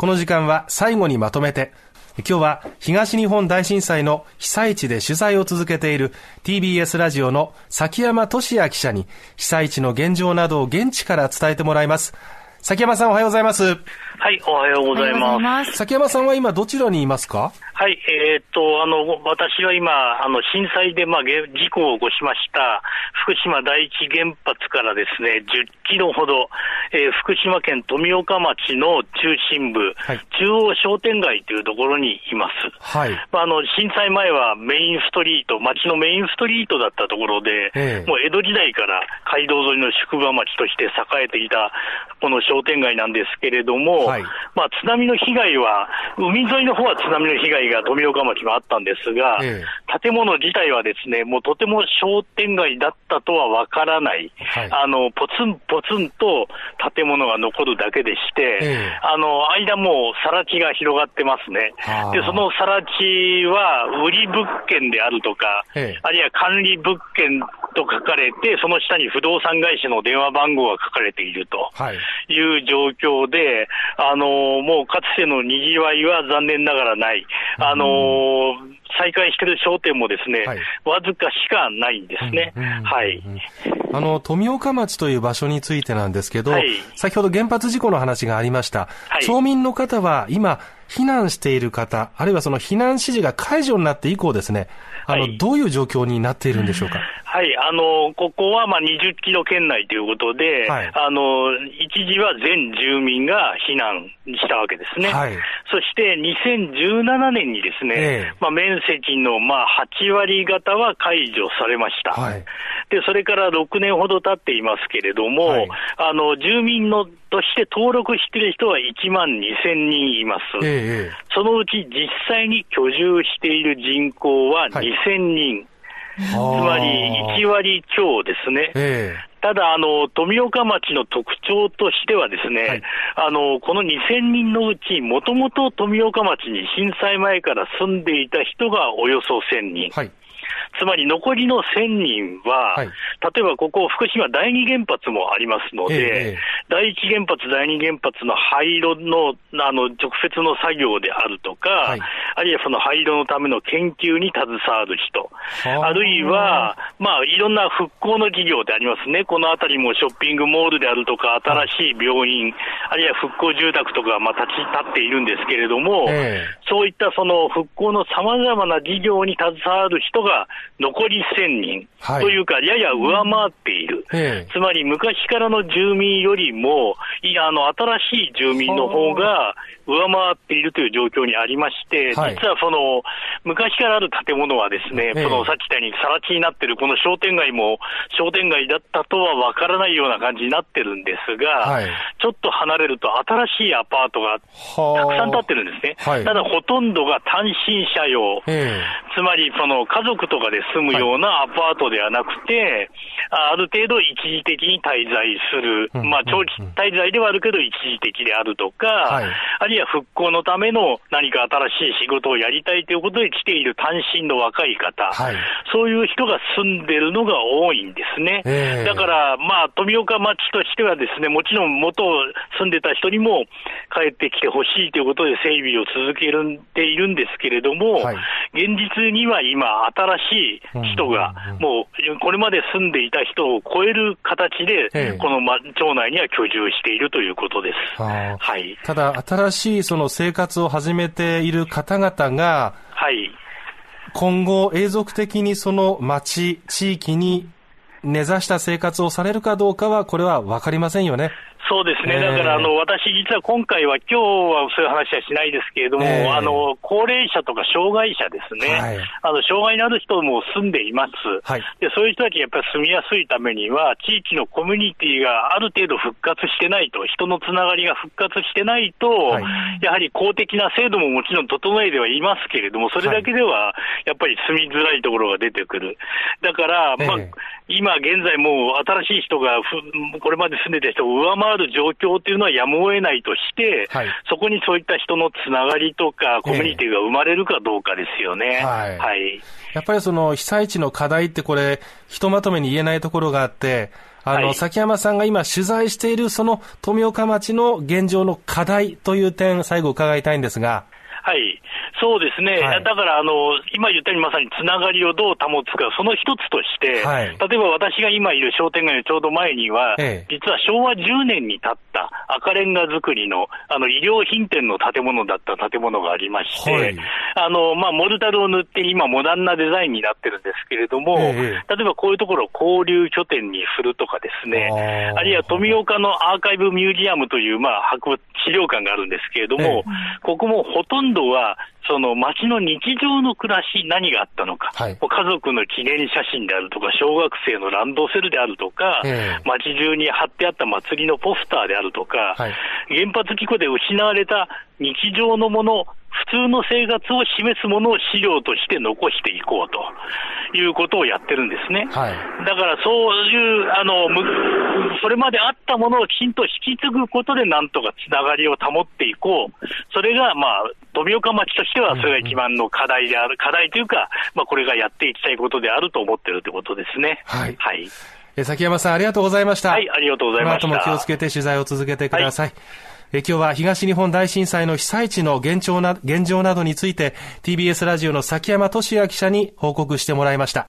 この時間は最後にまとめて、今日は東日本大震災の被災地で取材を続けている TBS ラジオの崎山俊也記者に被災地の現状などを現地から伝えてもらいます。崎山さんおはようございます。はい、おはようございます。崎山さんは今どちらにいますか？はい、えー、っと、あの、私は今、あの、震災で、まあ、事故を起こしました、福島第一原発からですね、10キロほど、えー、福島県富岡町の中心部、はい、中央商店街というところにいます。はい。まあ、あの、震災前はメインストリート、町のメインストリートだったところで、えー、もう江戸時代から街道沿いの宿場町として栄えていた、この商店街なんですけれども、はい、まあ、津波の被害は、海沿いの方は津波の被害が富岡町もあったんですが、ええ、建物自体はですね、もうとても商店街だったとはわからない、はい、あの、ポツンポツンと建物が残るだけでして、え、あの、間も更地が広がってますね。で、その更地は売り物件であるとか、あるいは管理物件と書かれて、その下に不動産会社の電話番号が書かれているとい。う状況で、あの、もうかつての賑わいは残念ながらない。あの再開している商店もですね、はい、わずかしかないんですね。はい。あの、富岡町という場所についてなんですけど、はい、先ほど原発事故の話がありました。はい、町民の方は今、避難している方、あるいはその避難指示が解除になって以降ですね、あの、どういう状況になっているんでしょうか？はい、あの、ここはまあ20キロ圏内ということで、はい、あの、一時は全住民が避難したわけですね。はい、そして2017年にですね、えー、まあ面積のまあ8割方は解除されました。はい、で、それから6年ほど経っていますけれども、はい、あの、住民のとして登録している人は1万2000人います。えー、そのうち実際に居住している人口は2000人。つまり1割強ですね。えーただ、あの、富岡町の特徴としてはですね、はい、あの、この2000人のうち、もともと富岡町に震災前から住んでいた人がおよそ1000人。はいつまり残りの1000人は、はい、例えばここ、福島第二原発もありますので、え第一原発、第二原発の廃炉のあの直接の作業であるとか、はい、あるいはその廃炉のための研究に携わる人、あ。るいは、まあ、いろんな復興の事業でありますね、このあたりもショッピングモールであるとか、新しい病院、あるいは復興住宅とか、まあ、立ち立っているんですけれども、えそういったその復興のさまざまな事業に携わる人が残り1000人、というか、やや上回っている、つまり昔からの住民よりも、いやあの新しい住民の方が上回っているという状況にありまして、はい、実はその昔からある建物はですね、このさっき言ったように更地になってるこの商店街も商店街だったとはわからないような感じになってるんですが、はい、ちょっと離れると新しいアパートがたくさん建ってるんですね。はい、ただほとんどが単身者用、つまりその家族とかで住むようなアパートではなくて、ある程度一時的に滞在する、まあ長期滞在ではあるけど一時的であるとか、あるいは復興のための何か新しい仕事をやりたいということで来ている単身の若い方、はい、そういう人が住んでるのが多いんですね。えー、だから、まあ、富岡町としてはですね、もちろん元住んでた人にも帰ってきてほしいということで整備を続けているんですけれども、はい、現実には今、新しい人が、もうこれまで住んでいた人を超える形で、この町内には居住しているということです。はい、ただ、新しいその生活を始めている方々が、はい、今後、永続的にその町、地域に根ざした生活をされるかどうかは、これは分かりませんよね。そうですね、だからあの私、実は今回は、今日はそういう話はしないですけれども、えー、あの高齢者とか障害者ですね、はい、あの障害のある人も住んでいます、はい、で、そういう人たちがやっぱり住みやすいためには、地域のコミュニティがある程度復活してないと、人のつながりが復活してないと、はい、やはり公的な制度ももちろん整えてはいますけれども、それだけではやっぱり住みづらいところが出てくる。だから、まあ、えー、今現在もう新しい人がこれまで住んでた人を上回る状況っていうのはやむを得ないとして、はい、そこにそういった人のつながりとか、コミュニティが生まれるかどうかですよね。はい、やっぱりその被災地の課題ってこれ、ひとまとめに言えないところがあって、あの、はい、崎山さんが今取材しているその富岡町の現状の課題という点、最後伺いたいんですが。はい。そうですね、はい、だからあの今言ったようにまさにつながりをどう保つか、その一つとして、はい、例えば私が今いる商店街のちょうど前には、ええ、実は昭和10年に建った赤レンガ造りのあの衣料品店の建物だった建物がありまして、はい、あのまあ、モルタルを塗って、今、モダンなデザインになってるんですけれども、え、例えばこういうところを交流拠点にするとかですね、あるいは富岡のアーカイブミュージアムという、まあ、博物資料館があるんですけれども、ここもほとんどはその街の日常の暮らし、何があったのか、はい、家族の記念写真であるとか、小学生のランドセルであるとか、えー、街中に貼ってあった祭りのポスターであるとか、はい、原発機構で失われた日常のもの、普通の生活を示すものを資料として残していこうということをやってるんですね。はい、だからそういう、あの、それまであったものをきちんと引き継ぐことでなんとかつながりを保っていこう。それが、まあ、富岡町としてはそれが一番の課題である、課題というか、まあ、これがやっていきたいことであると思ってるということですね。はい。はい。え崎山さん、ありがとうございました。はい、ありがとうございました。この後も気をつけて取材を続けてください。はいえ今日は東日本大震災の被災地の現状な現状などについて TBS ラジオの崎山俊也記者に報告してもらいました。